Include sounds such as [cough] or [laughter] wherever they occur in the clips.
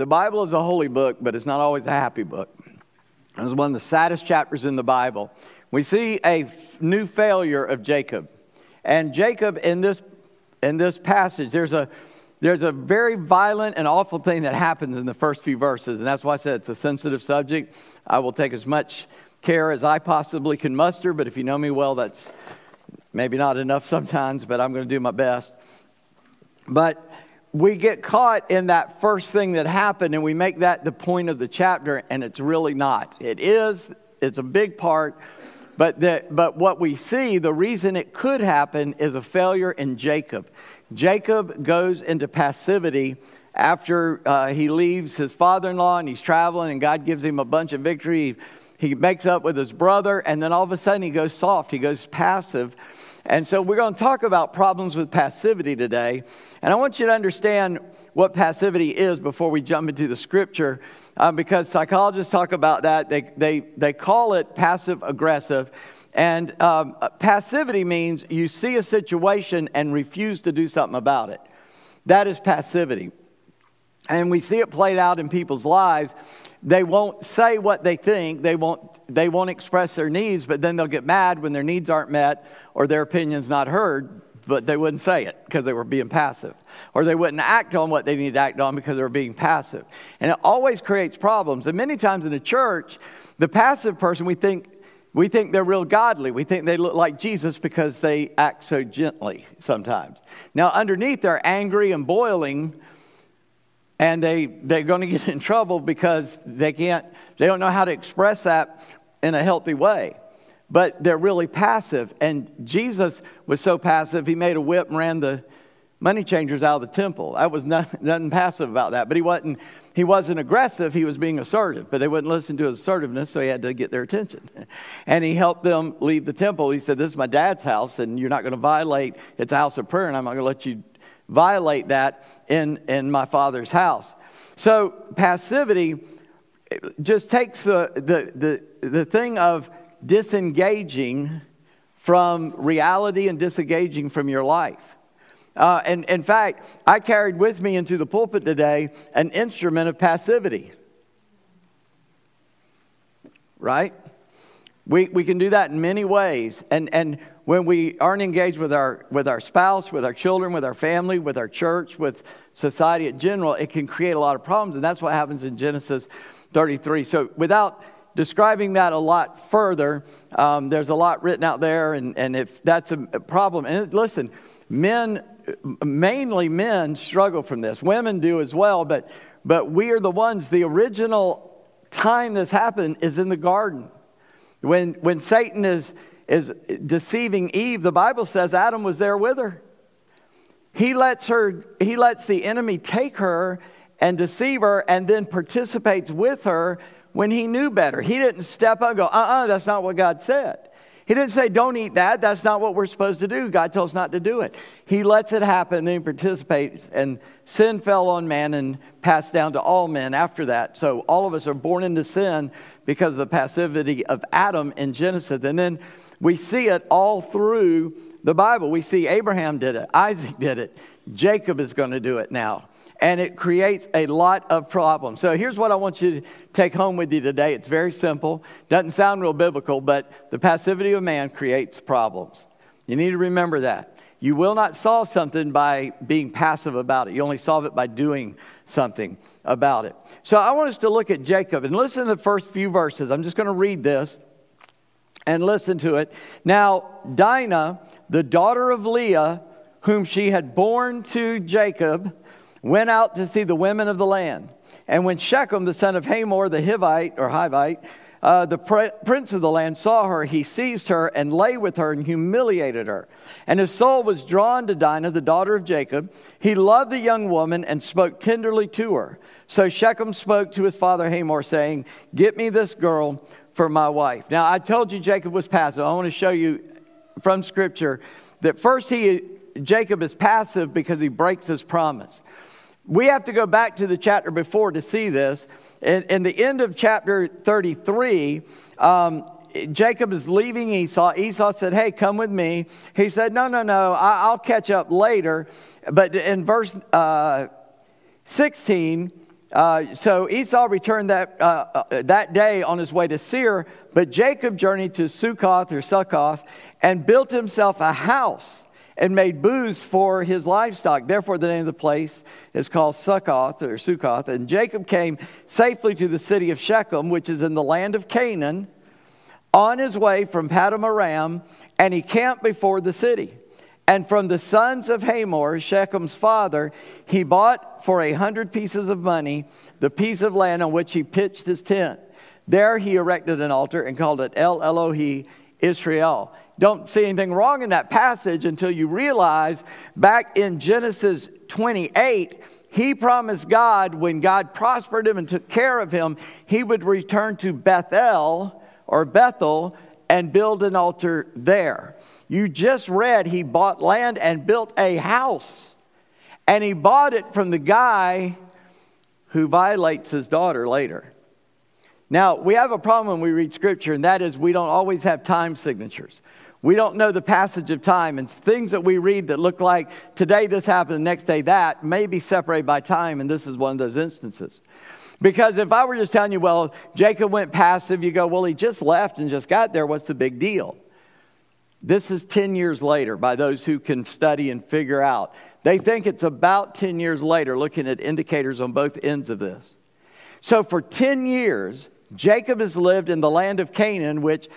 The Bible is a holy book, but it's not always a happy book. It's one of the saddest chapters in the Bible. We see a f- new failure of Jacob. And Jacob, in this, in this passage, there's a, there's a very violent and awful thing that happens in the first few verses. And that's why I said it's a sensitive subject. I will take as much care as I possibly can muster, but if you know me well, that's maybe not enough sometimes, but I'm going to do my best. But we get caught in that first thing that happened and we make that the point of the chapter, and it's really not. It is, it's a big part, but, the, but what we see, the reason it could happen is a failure in Jacob. Jacob goes into passivity after uh, he leaves his father in law and he's traveling, and God gives him a bunch of victory. He makes up with his brother, and then all of a sudden he goes soft, he goes passive. And so we're going to talk about problems with passivity today. And I want you to understand what passivity is before we jump into the scripture, uh, because psychologists talk about that. They, they, they call it passive aggressive. And um, passivity means you see a situation and refuse to do something about it. That is passivity. And we see it played out in people's lives. They won't say what they think, they won't, they won't express their needs, but then they'll get mad when their needs aren't met or their opinion's not heard, but they wouldn't say it because they were being passive. Or they wouldn't act on what they need to act on because they were being passive. And it always creates problems. And many times in the church, the passive person, we think, we think they're real godly. We think they look like Jesus because they act so gently sometimes. Now, underneath, they're angry and boiling and they, they're going to get in trouble because they can't, they don't know how to express that in a healthy way. But they're really passive. And Jesus was so passive, he made a whip and ran the money changers out of the temple. That was nothing, [laughs] nothing passive about that. But he wasn't, he wasn't aggressive, he was being assertive. But they wouldn't listen to his assertiveness, so he had to get their attention. [laughs] And he helped them leave the temple. He said, This is my dad's house, and you're not going to violate. It's a house of prayer, and I'm not going to let you violate that in, in my father's house. So passivity just takes the, the, the, the thing of disengaging from reality and disengaging from your life. Uh, and in fact, I carried with me into the pulpit today an instrument of passivity. Right? We, we can do that in many ways. And, and when we aren't engaged with our, with our spouse, with our children, with our family, with our church, with society in general, it can create a lot of problems. And that's what happens in Genesis 33. So, without describing that a lot further, um, there's a lot written out there. And, and if that's a problem, and listen, men, mainly men, struggle from this. Women do as well, but, but we are the ones, the original time this happened is in the garden. When, when Satan is is deceiving Eve, the Bible says Adam was there with her. He lets her, he lets the enemy take her and deceive her and then participates with her when he knew better. He didn't step up and go, uh uh-uh, uh, that's not what God said. He didn't say, don't eat that. That's not what we're supposed to do. God tells us not to do it. He lets it happen and then he participates. And sin fell on man and passed down to all men after that. So all of us are born into sin because of the passivity of Adam in Genesis. And then we see it all through the Bible. We see Abraham did it, Isaac did it, Jacob is going to do it now. And it creates a lot of problems. So here's what I want you to take home with you today. It's very simple. Doesn't sound real biblical, but the passivity of man creates problems. You need to remember that. You will not solve something by being passive about it. You only solve it by doing something about it. So I want us to look at Jacob and listen to the first few verses. I'm just going to read this and listen to it. Now, Dinah, the daughter of Leah, whom she had borne to Jacob, went out to see the women of the land. And when Shechem, the son of Hamor, the Hivite or Hivite, uh, the prince of the land saw her, he seized her and lay with her and humiliated her. And his soul was drawn to Dinah, the daughter of Jacob. He loved the young woman and spoke tenderly to her. So Shechem spoke to his father Hamor, saying, Get me this girl for my wife. Now, I told you Jacob was passive. I want to show you from Scripture that first he, Jacob is passive because he breaks his promise. We have to go back to the chapter before to see this. In, in the end of chapter 33, um, Jacob is leaving Esau. Esau said, Hey, come with me. He said, No, no, no, I, will catch up later. But in verse uh, 16, Uh, so Esau returned that, uh, uh, that day on his way to Seir, but Jacob journeyed to Succoth or Succoth and built himself a house and made booths for his livestock. Therefore, the name of the place is called Succoth or Succoth. And Jacob came safely to the city of Shechem, which is in the land of Canaan, on his way from Paddan Aram, and he camped before the city. And from the sons of Hamor, Shechem's father, he bought for a hundred pieces of money the piece of land on which he pitched his tent. There he erected an altar and called it El Elohi Israel. Don't see anything wrong in that passage until you realize back in Genesis 28, he promised God when God prospered him and took care of him, he would return to Bethel or Bethel and build an altar there. You just read he bought land and built a house. And he bought it from the guy who violates his daughter later. Now, we have a problem when we read scripture, and that is we don't always have time signatures. We don't know the passage of time, and things that we read that look like today this happened, the next day that, may be separated by time, and this is one of those instances. Because if I were just telling you, well, Jacob went passive, you go, well, he just left and just got there, what's the big deal? This is 10 years later by those who can study and figure out. They think it's about 10 years later, looking at indicators on both ends of this. So for 10 years, Jacob has lived in the land of Canaan, which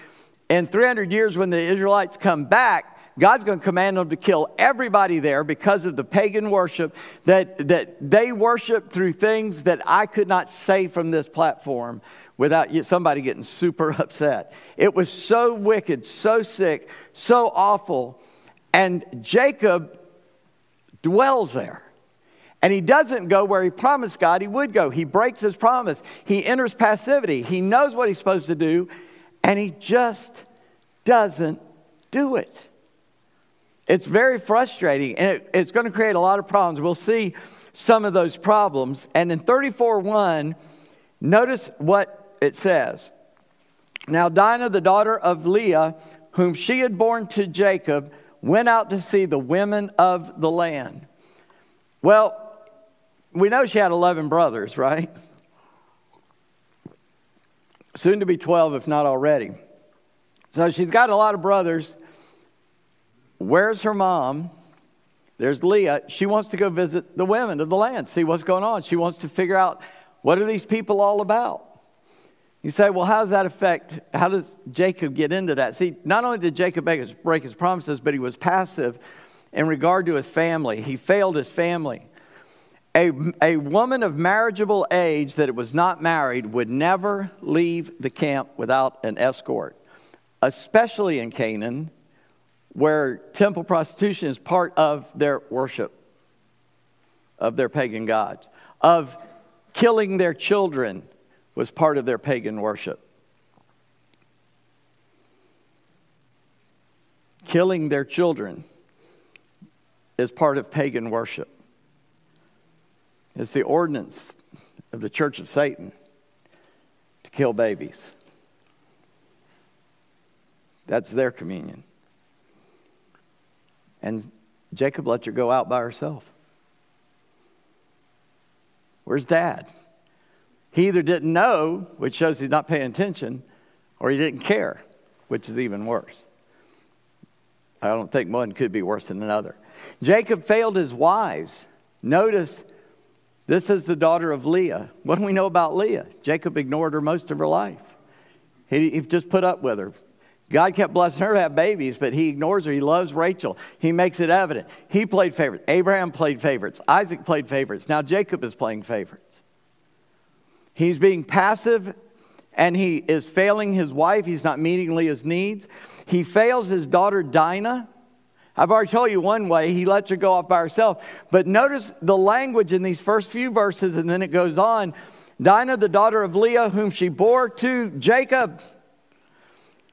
in 300 years, when the Israelites come back, God's going to command them to kill everybody there because of the pagan worship that, that they worship through things that I could not say from this platform without somebody getting super [laughs] upset. It was so wicked, so sick, so awful. And Jacob dwells there. And he doesn't go where he promised God he would go. He breaks his promise. He enters passivity. He knows what he's supposed to do, and he just doesn't do it. It's very frustrating, and it, it's going to create a lot of problems. We'll see some of those problems. And in 34 1, notice what it says. Now, Dinah, the daughter of Leah, whom she had borne to Jacob, went out to see the women of the land. Well, we know she had 11 brothers, right? Soon to be 12, if not already. So she's got a lot of brothers. Where's her mom? There's Leah. She wants to go visit the women of the land, see what's going on. She wants to figure out what are these people all about. You say, well, how does that affect? How does Jacob get into that? See, not only did Jacob break his promises, but he was passive in regard to his family. He failed his family. A, a woman of marriageable age that was not married would never leave the camp without an escort, especially in Canaan, where temple prostitution is part of their worship, of their pagan gods, of killing their children was part of their pagan worship. Killing their children is part of pagan worship. It's the ordinance of the church of Satan to kill babies. That's their communion. And Jacob lets her go out by herself. Where's dad? He either didn't know, which shows he's not paying attention, or he didn't care, which is even worse. I don't think one could be worse than another. Jacob failed his wives. Notice this is the daughter of Leah. What do we know about Leah? Jacob ignored her most of her life. He, he just put up with her. God kept blessing her to have babies, but he ignores her. He loves Rachel. He makes it evident. He played favorites. Abraham played favorites. Isaac played favorites. Now Jacob is playing favorites. He's being passive and he is failing his wife. He's not meeting Leah's needs. He fails his daughter Dinah. I've already told you one way, he lets her go off by herself. But notice the language in these first few verses, and then it goes on. Dinah, the daughter of Leah, whom she bore to Jacob.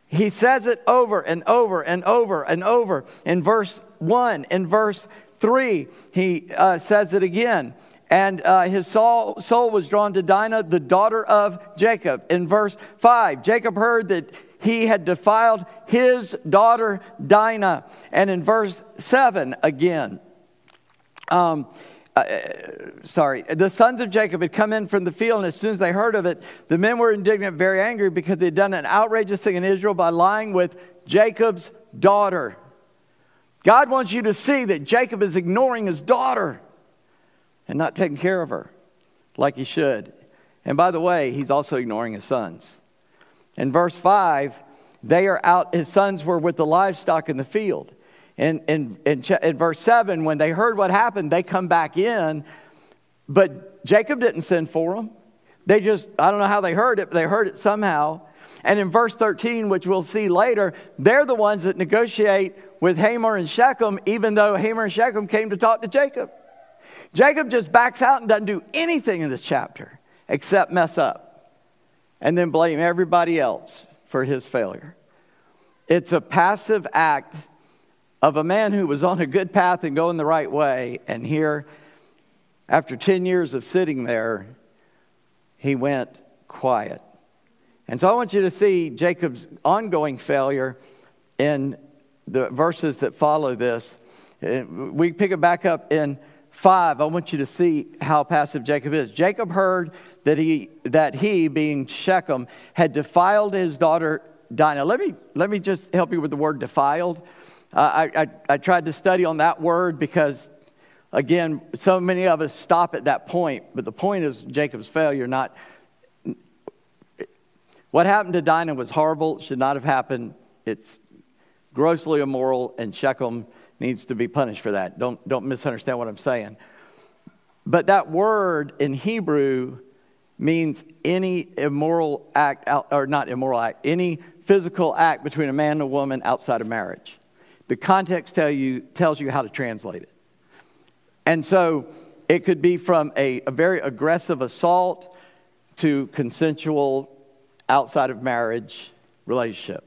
He says it over and over and over and over. In verse 1, in verse 3, he uh, says it again and uh, his soul, soul was drawn to Dinah, the daughter of Jacob. In verse 5, Jacob heard that he had defiled his daughter Dinah. And in verse 7 again, um, uh, sorry, the sons of Jacob had come in from the field, and as soon as they heard of it, the men were indignant, very angry, because they had done an outrageous thing in Israel by lying with Jacob's daughter. God wants you to see that Jacob is ignoring his daughter and not taking care of her like he should. And by the way, he's also ignoring his sons. In verse 5, they are out, his sons were with the livestock in the field. In, in, in, in verse 7, when they heard what happened, they come back in, but Jacob didn't send for them. They just, I don't know how they heard it, but they heard it somehow. And in verse 13, which we'll see later, they're the ones that negotiate with Hamor and Shechem, even though Hamor and Shechem came to talk to Jacob. Jacob just backs out and doesn't do anything in this chapter except mess up and then blame everybody else for his failure. It's a passive act of a man who was on a good path and going the right way, and here, after 10 years of sitting there, he went quiet. And so I want you to see Jacob's ongoing failure in the verses that follow this. Uh, we pick it back up in 5. I want you to see how passive Jacob is. Jacob heard that he, that he, being Shechem, had defiled his daughter Dinah. Let me, let me just help you with the word defiled. Uh, I, I, I tried to study on that word because, again, so many of us stop at that point, but the point is Jacob's failure, not what happened to Dinah was horrible, should not have happened. It's grossly immoral, and Shechem needs to be punished for that. Don't, don't misunderstand what I'm saying. But that word in Hebrew means any immoral act, or not immoral act, any physical act between a man and a woman outside of marriage. The context tell you, tells you how to translate it. And so it could be from a, a very aggressive assault to consensual outside of marriage relationship.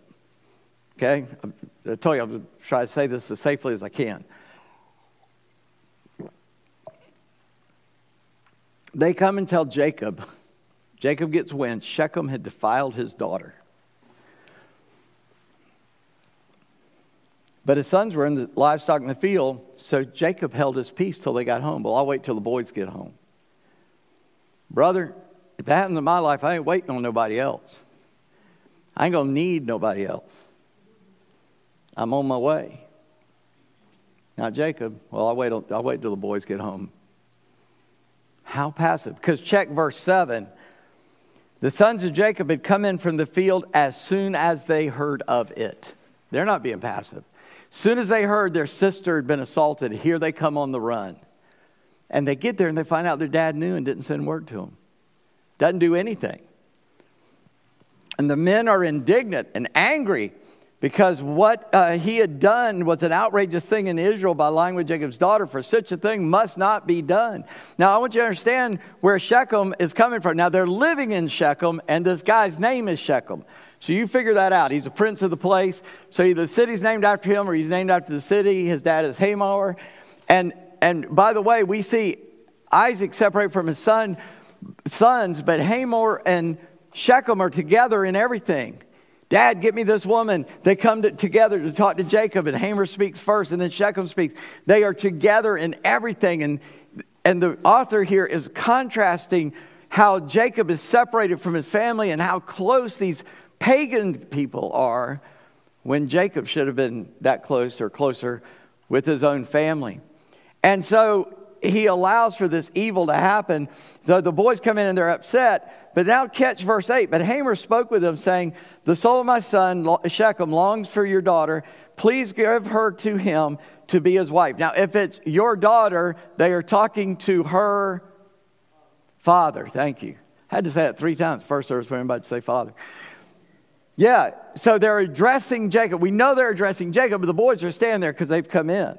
Okay? I tell you, I'm going to try to say this as safely as I can. They come and tell Jacob. Jacob gets wind. Shechem had defiled his daughter. But his sons were in the livestock in the field, so Jacob held his peace till they got home. Well, I'll wait till the boys get home. Brother, if that happens in my life, I ain't waiting on nobody else. I ain't going to need nobody else. I'm on my way. Now, Jacob, well, I'll wait, I'll wait till the boys get home. How passive. Because check verse 7. The sons of Jacob had come in from the field as soon as they heard of it. They're not being passive. Soon as they heard their sister had been assaulted, here they come on the run. And they get there and they find out their dad knew and didn't send word to them. Doesn't do anything. And the men are indignant and angry because what uh, he had done was an outrageous thing in Israel by lying with Jacob's daughter, for such a thing must not be done. Now, I want you to understand where Shechem is coming from. Now, they're living in Shechem, and this guy's name is Shechem. So you figure that out. He's a prince of the place. So either the city's named after him or he's named after the city. His dad is Hamor. And, and by the way, we see Isaac separate from his son, sons, but Hamor and Shechem are together in everything. Dad, get me this woman. They come to, together to talk to Jacob, and Hamor speaks first, and then Shechem speaks. They are together in everything. And, and the author here is contrasting how Jacob is separated from his family and how close these pagan people are when Jacob should have been that close or closer with his own family. And so he allows for this evil to happen. So the boys come in and they're upset. But now catch verse 8. But Hamor spoke with them, saying, The soul of my son Shechem longs for your daughter. Please give her to him to be his wife. Now, if it's your daughter, they are talking to her father. Thank you. I had to say it three times first service for anybody to say father. Yeah, so they're addressing Jacob. We know they're addressing Jacob, but the boys are standing there because they've come in.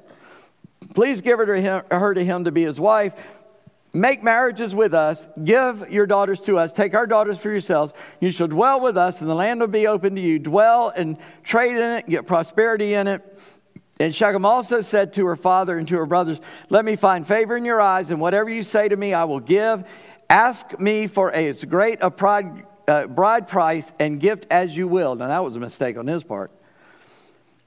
Please give her to, him, her to him to be his wife. Make marriages with us. Give your daughters to us. Take our daughters for yourselves. You shall dwell with us, and the land will be open to you. Dwell and trade in it, get prosperity in it. And Shechem also said to her father and to her brothers, Let me find favor in your eyes, and whatever you say to me, I will give. Ask me for as great a bride, uh, bride price and gift as you will. Now, that was a mistake on his part.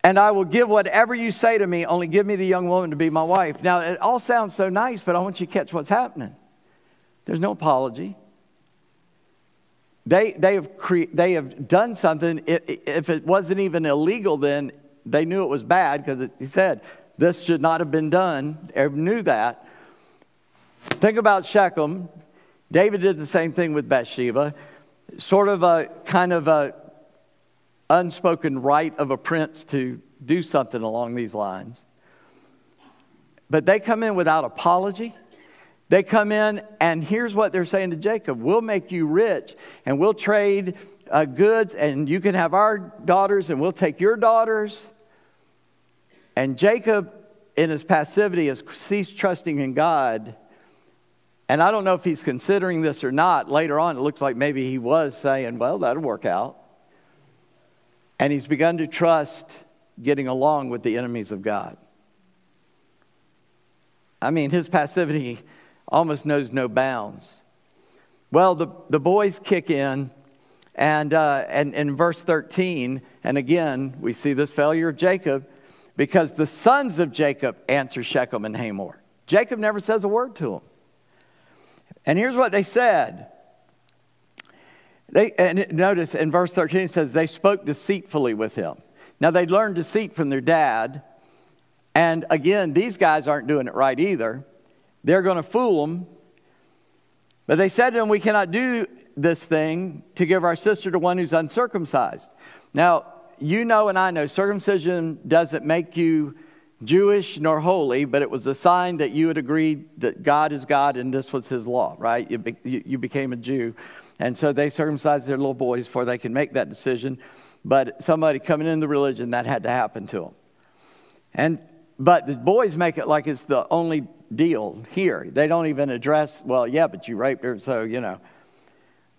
And I will give whatever you say to me, only give me the young woman to be my wife. Now, it all sounds so nice, but I want you to catch what's happening. There's no apology. They, they, have, cre- they have done something. If it wasn't even illegal, then they knew it was bad because he said, This should not have been done. Everyone knew that. Think about Shechem. David did the same thing with Bathsheba. Sort of a kind of a unspoken right of a prince to do something along these lines. But they come in without apology. They come in, and here's what they're saying to Jacob We'll make you rich, and we'll trade uh, goods, and you can have our daughters, and we'll take your daughters. And Jacob, in his passivity, has ceased trusting in God. And I don't know if he's considering this or not. Later on, it looks like maybe he was saying, Well, that'll work out. And he's begun to trust getting along with the enemies of God. I mean, his passivity almost knows no bounds. Well, the, the boys kick in, and, uh, and in verse 13, and again, we see this failure of Jacob because the sons of Jacob answer Shechem and Hamor. Jacob never says a word to them. And here's what they said they, and notice in verse 13 it says, they spoke deceitfully with him. Now they'd learned deceit from their dad. And again, these guys aren't doing it right either. They're going to fool them. But they said to him, We cannot do this thing to give our sister to one who's uncircumcised. Now, you know and I know circumcision doesn't make you Jewish nor holy, but it was a sign that you had agreed that God is God and this was his law, right? You, you became a Jew. And so they circumcised their little boys before they could make that decision. But somebody coming into the religion, that had to happen to them. And, but the boys make it like it's the only deal here. They don't even address, well, yeah, but you raped her, so, you know.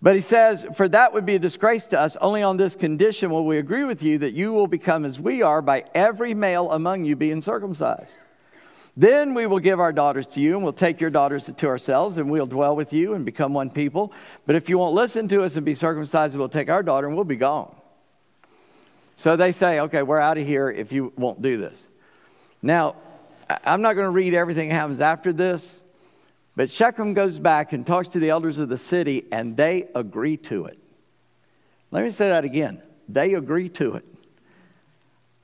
But he says, For that would be a disgrace to us. Only on this condition will we agree with you that you will become as we are by every male among you being circumcised. Then we will give our daughters to you, and we'll take your daughters to ourselves, and we'll dwell with you and become one people. But if you won't listen to us and be circumcised, we'll take our daughter and we'll be gone. So they say, okay, we're out of here if you won't do this. Now, I'm not going to read everything that happens after this, but Shechem goes back and talks to the elders of the city, and they agree to it. Let me say that again. They agree to it.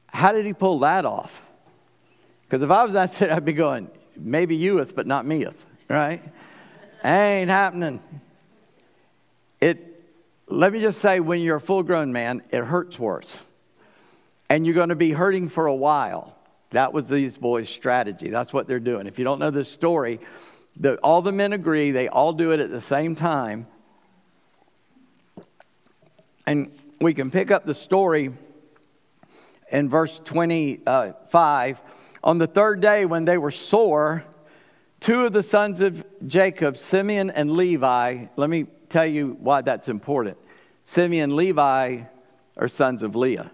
How did he pull that off? Because if I was that city, I'd be going, maybe youth, but not meeth, right? Ain't happening. It, let me just say, when you're a full grown man, it hurts worse. And you're going to be hurting for a while. That was these boys' strategy. That's what they're doing. If you don't know this story, the, all the men agree, they all do it at the same time. And we can pick up the story in verse 25 uh, on the third day, when they were sore, two of the sons of Jacob, Simeon and Levi, let me tell you why that's important. Simeon and Levi are sons of Leah.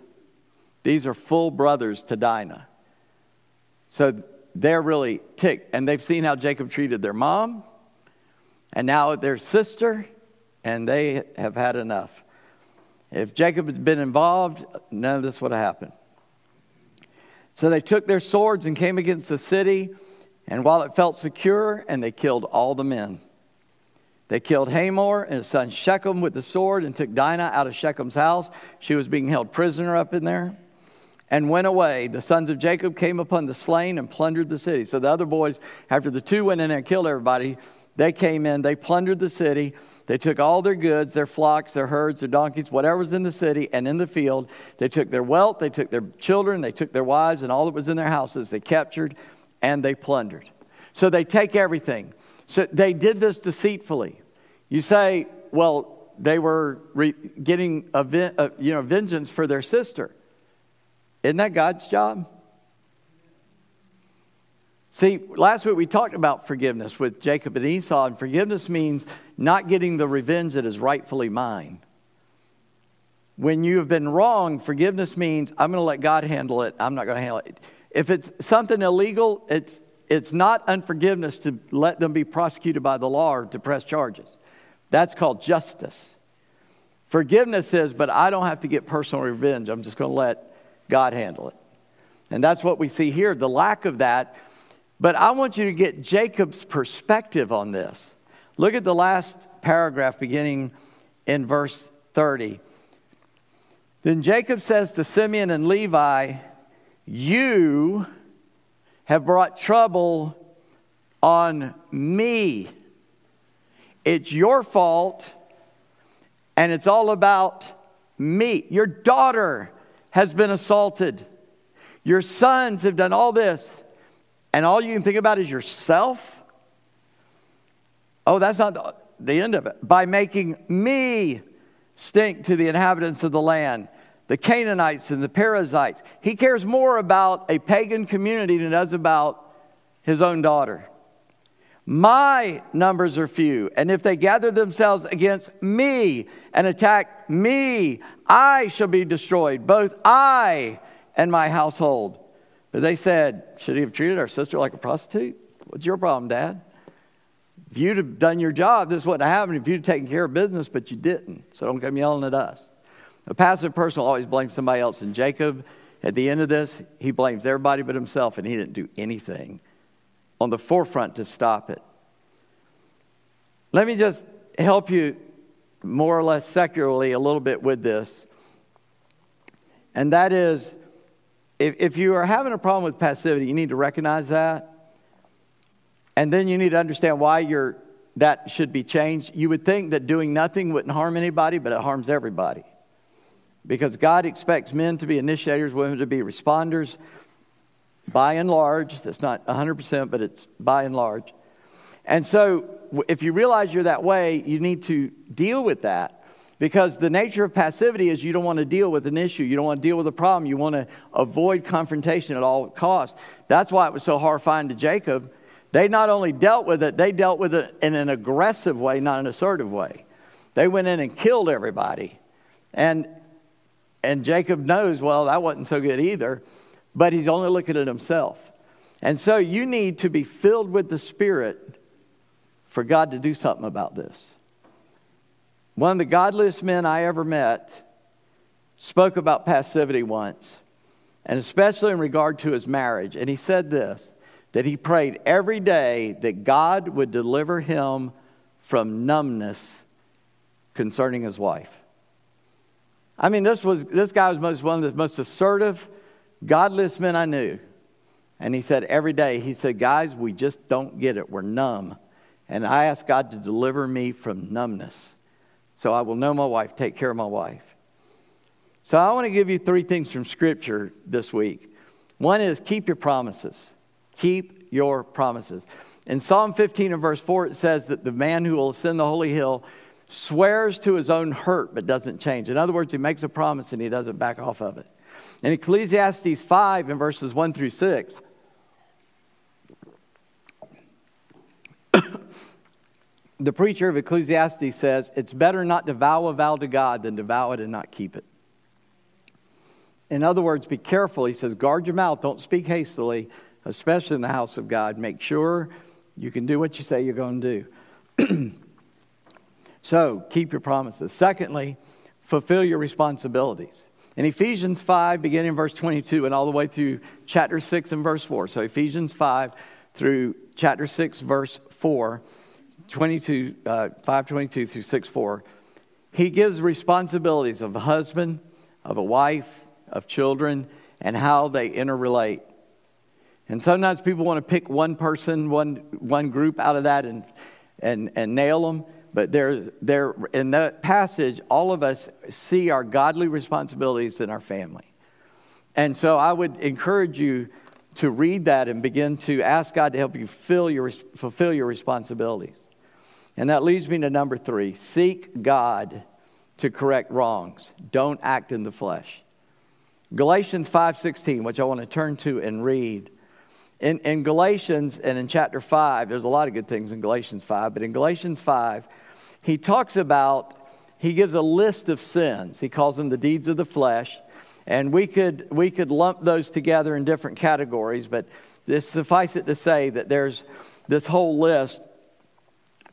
These are full brothers to Dinah. So they're really ticked. And they've seen how Jacob treated their mom and now their sister, and they have had enough. If Jacob had been involved, none of this would have happened. So they took their swords and came against the city, and while it felt secure, and they killed all the men. They killed Hamor and his son Shechem with the sword and took Dinah out of Shechem's house. She was being held prisoner up in there and went away. The sons of Jacob came upon the slain and plundered the city. So the other boys, after the two went in and killed everybody, they came in, they plundered the city. They took all their goods, their flocks, their herds, their donkeys, whatever was in the city and in the field. They took their wealth, they took their children, they took their wives, and all that was in their houses. They captured and they plundered. So they take everything. So they did this deceitfully. You say, well, they were re- getting a, you know, vengeance for their sister. Isn't that God's job? See, last week we talked about forgiveness with Jacob and Esau, and forgiveness means not getting the revenge that is rightfully mine. When you have been wrong, forgiveness means I'm going to let God handle it. I'm not going to handle it. If it's something illegal, it's, it's not unforgiveness to let them be prosecuted by the law or to press charges. That's called justice. Forgiveness is, but I don't have to get personal revenge. I'm just going to let God handle it. And that's what we see here the lack of that. But I want you to get Jacob's perspective on this. Look at the last paragraph beginning in verse 30. Then Jacob says to Simeon and Levi, You have brought trouble on me. It's your fault, and it's all about me. Your daughter has been assaulted. Your sons have done all this, and all you can think about is yourself. Oh, that's not the, end of it. By making me stink to the inhabitants of the land, the Canaanites and the Perizzites. He cares more about a pagan community than he does about his own daughter. My numbers are few, and if they gather themselves against me and attack me, I shall be destroyed, both I and my household. But they said, Should he have treated our sister like a prostitute? What's your problem, Dad? If you'd have done your job, this wouldn't have happened if you'd have taken care of business, but you didn't. So don't come yelling at us. A passive person will always blame somebody else. And Jacob, at the end of this, he blames everybody but himself, and he didn't do anything on the forefront to stop it. Let me just help you more or less secularly a little bit with this. And that is, if, if you are having a problem with passivity, you need to recognize that. And then you need to understand why you're, that should be changed. You would think that doing nothing wouldn't harm anybody, but it harms everybody. Because God expects men to be initiators, women to be responders by and large. That's not 100%, but it's by and large. And so, if you realize you're that way, you need to deal with that. Because the nature of passivity is you don't want to deal with an issue. You don't want to deal with a problem. You want to avoid confrontation at all costs. That's why it was so horrifying to Jacob. They not only dealt with it, they dealt with it in an aggressive way, not an assertive way. They went in and killed everybody. And, and Jacob knows, well, that wasn't so good either, but he's only looking at himself. And so you need to be filled with the Spirit for God to do something about this. One of the godliest men I ever met spoke about passivity once, and especially in regard to his marriage. And he said this that he prayed every day that God would deliver him from numbness concerning his wife. I mean, this, was, this guy was most, one of the most assertive, godless men I knew. And he said every day, he said, Guys, we just don't get it. We're numb. And I ask God to deliver me from numbness so I will know my wife, take care of my wife. So I want to give you three things from Scripture this week. One is keep your promises. Keep your promises. In Psalm 15 and verse 4, it says that the man who will ascend the holy hill swears to his own hurt but doesn't change. In other words, he makes a promise and he doesn't back off of it. In Ecclesiastes 5 in verses 1 through 6, the preacher of Ecclesiastes says, It's better not to vow a vow to God than to vow it and not keep it. In other words, be careful. He says, Guard your mouth. Don't speak hastily, especially in the house of God. Make sure you can do what you say you're going to do. [clears throat] so, keep your promises. Secondly, fulfill your responsibilities. In Ephesians 5, beginning in verse 22 and all the way through chapter 6 and verse 4. So, Ephesians 5 through chapter 6, verse 4 22, uh, 522 through 6 4, he gives responsibilities of a husband, of a wife, of children, and how they interrelate. And sometimes people want to pick one person, one, one group out of that and, and, and nail them. But there, there, in that passage, all of us see our godly responsibilities in our family. And so I would encourage you to read that and begin to ask God to help you fill your, fulfill your responsibilities. And that leads me to number three seek God to correct wrongs. Don't act in the flesh. Galatians 5:16, which I want to turn to and read. In, in Galatians and in chapter 5, there's a lot of good things in Galatians 5, but in Galatians 5, he talks about, he gives a list of sins. He calls them the deeds of the flesh. And we could, we could lump those together in different categories, but suffice it to say that there's this whole list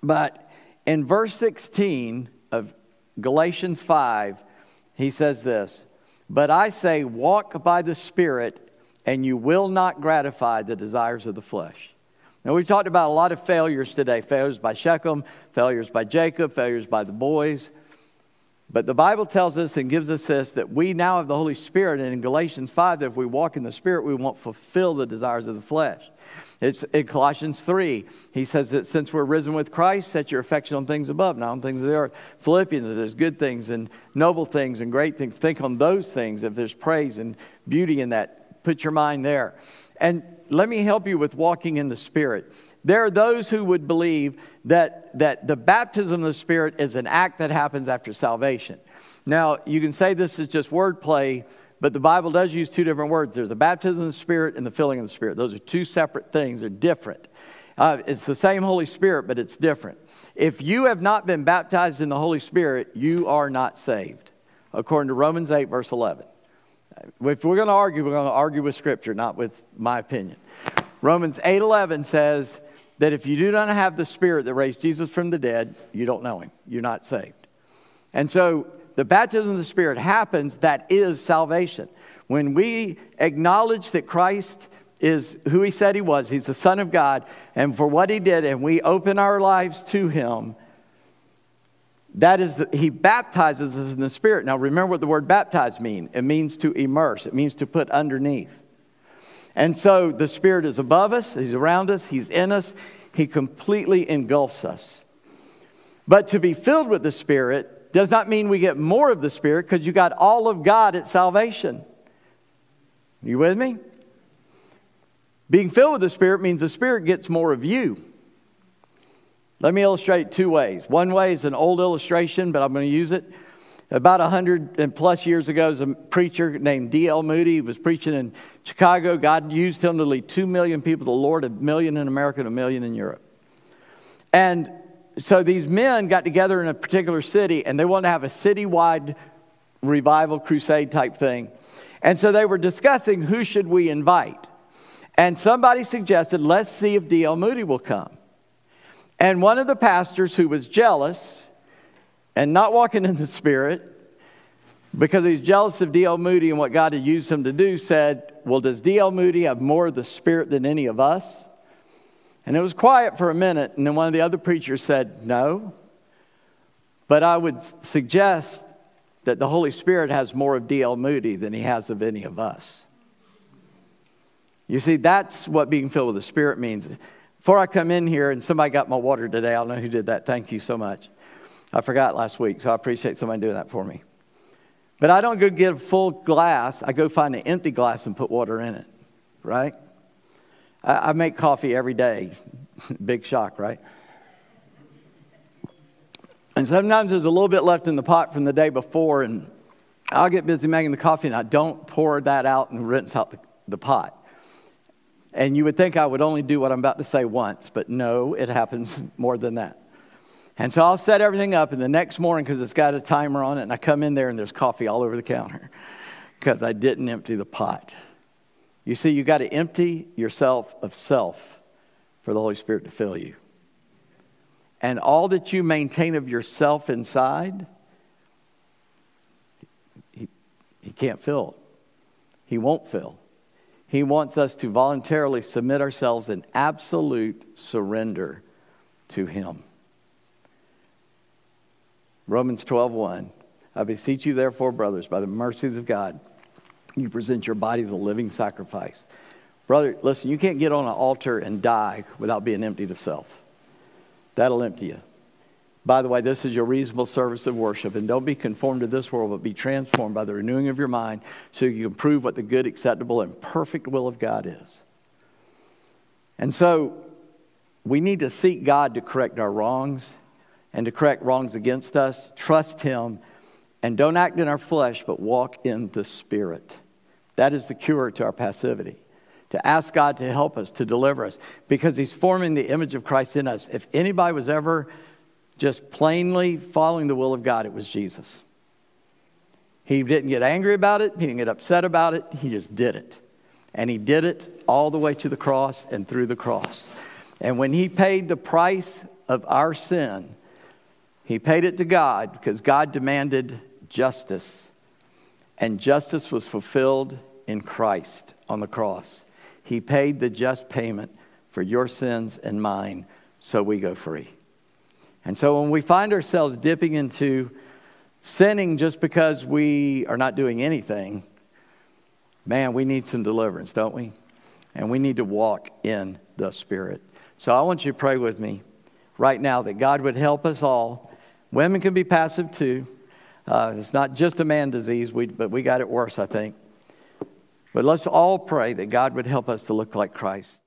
but in verse 16 of Galatians 5, he says this But I say, walk by the Spirit, and you will not gratify the desires of the flesh. Now, we've talked about a lot of failures today failures by Shechem, failures by Jacob, failures by the boys. But the Bible tells us and gives us this that we now have the Holy Spirit, and in Galatians 5, that if we walk in the Spirit, we won't fulfill the desires of the flesh. It's in Colossians 3. He says that since we're risen with Christ, set your affection on things above, not on things of the earth. Philippians, there's good things and noble things and great things. Think on those things. If there's praise and beauty in that, put your mind there. And let me help you with walking in the Spirit. There are those who would believe that, that the baptism of the Spirit is an act that happens after salvation. Now, you can say this is just wordplay but the Bible does use two different words. There's a baptism of the Spirit and the filling of the Spirit. Those are two separate things, they're different. Uh, it's the same Holy Spirit, but it's different. If you have not been baptized in the Holy Spirit, you are not saved, according to Romans 8, verse 11. If we're going to argue, we're going to argue with Scripture, not with my opinion. Romans 8 11 says that if you do not have the Spirit that raised Jesus from the dead, you don't know Him. You're not saved. And so the baptism of the Spirit happens, that is salvation. When we acknowledge that Christ is who he said he was, he's the Son of God, and for what he did, and we open our lives to him, that is, the, he baptizes us in the Spirit. Now, remember what the word baptize means it means to immerse, it means to put underneath. And so the Spirit is above us, He's around us, He's in us, He completely engulfs us. But to be filled with the Spirit does not mean we get more of the Spirit because you got all of God at salvation. You with me? Being filled with the Spirit means the Spirit gets more of you. Let me illustrate two ways. One way is an old illustration, but I'm going to use it. About 100 and plus years ago, was a preacher named D.L. Moody. He was preaching in Chicago. God used him to lead 2 million people to the Lord, a million in America, and a million in Europe. And so these men got together in a particular city and they wanted to have a citywide revival crusade type thing. And so they were discussing who should we invite. And somebody suggested, let's see if D.L. Moody will come. And one of the pastors who was jealous and not walking in the Spirit, because he's jealous of D.L. Moody and what God had used him to do, said, Well, does D.L. Moody have more of the Spirit than any of us? And it was quiet for a minute, and then one of the other preachers said, No. But I would suggest that the Holy Spirit has more of D.L. Moody than he has of any of us. You see, that's what being filled with the Spirit means. Before I come in here, and somebody got my water today, I don't know who did that. Thank you so much. I forgot last week, so I appreciate somebody doing that for me. But I don't go get a full glass, I go find an empty glass and put water in it, right? I, I make coffee every day. [laughs] Big shock, right? And sometimes there's a little bit left in the pot from the day before, and I'll get busy making the coffee, and I don't pour that out and rinse out the, the pot. And you would think I would only do what I'm about to say once, but no, it [laughs] happens more than that. And so I'll set everything up, and the next morning, because it's got a timer on it, and I come in there and there's coffee all over the counter because I didn't empty the pot. You see, you got to empty yourself of self for the Holy Spirit to fill you. And all that you maintain of yourself inside, he, he can't fill. He won't fill. He wants us to voluntarily submit ourselves in absolute surrender to Him. Romans 12, 1. I beseech you, therefore, brothers, by the mercies of God you present your body as a living sacrifice. Brother, listen, you can't get on an altar and die without being emptied of self. That'll empty you. By the way, this is your reasonable service of worship. And don't be conformed to this world, but be transformed by the renewing of your mind so you can prove what the good, acceptable, and perfect will of God is. And so we need to seek God to correct our wrongs and to correct wrongs against us. Trust Him and don't act in our flesh, but walk in the Spirit. That is the cure to our passivity. To ask God to help us, to deliver us, because He's forming the image of Christ in us. If anybody was ever just plainly following the will of God, it was Jesus. He didn't get angry about it, he didn't get upset about it, he just did it. And he did it all the way to the cross and through the cross. And when he paid the price of our sin, he paid it to God because God demanded justice. And justice was fulfilled in Christ on the cross. He paid the just payment for your sins and mine, so we go free. And so when we find ourselves dipping into sinning just because we are not doing anything, man, we need some deliverance, don't we? And we need to walk in the Spirit. So I want you to pray with me right now that God would help us all. Women can be passive too. Uh, it's not just a man disease, we, but we got it worse, I think. But let's all pray that God would help us to look like Christ.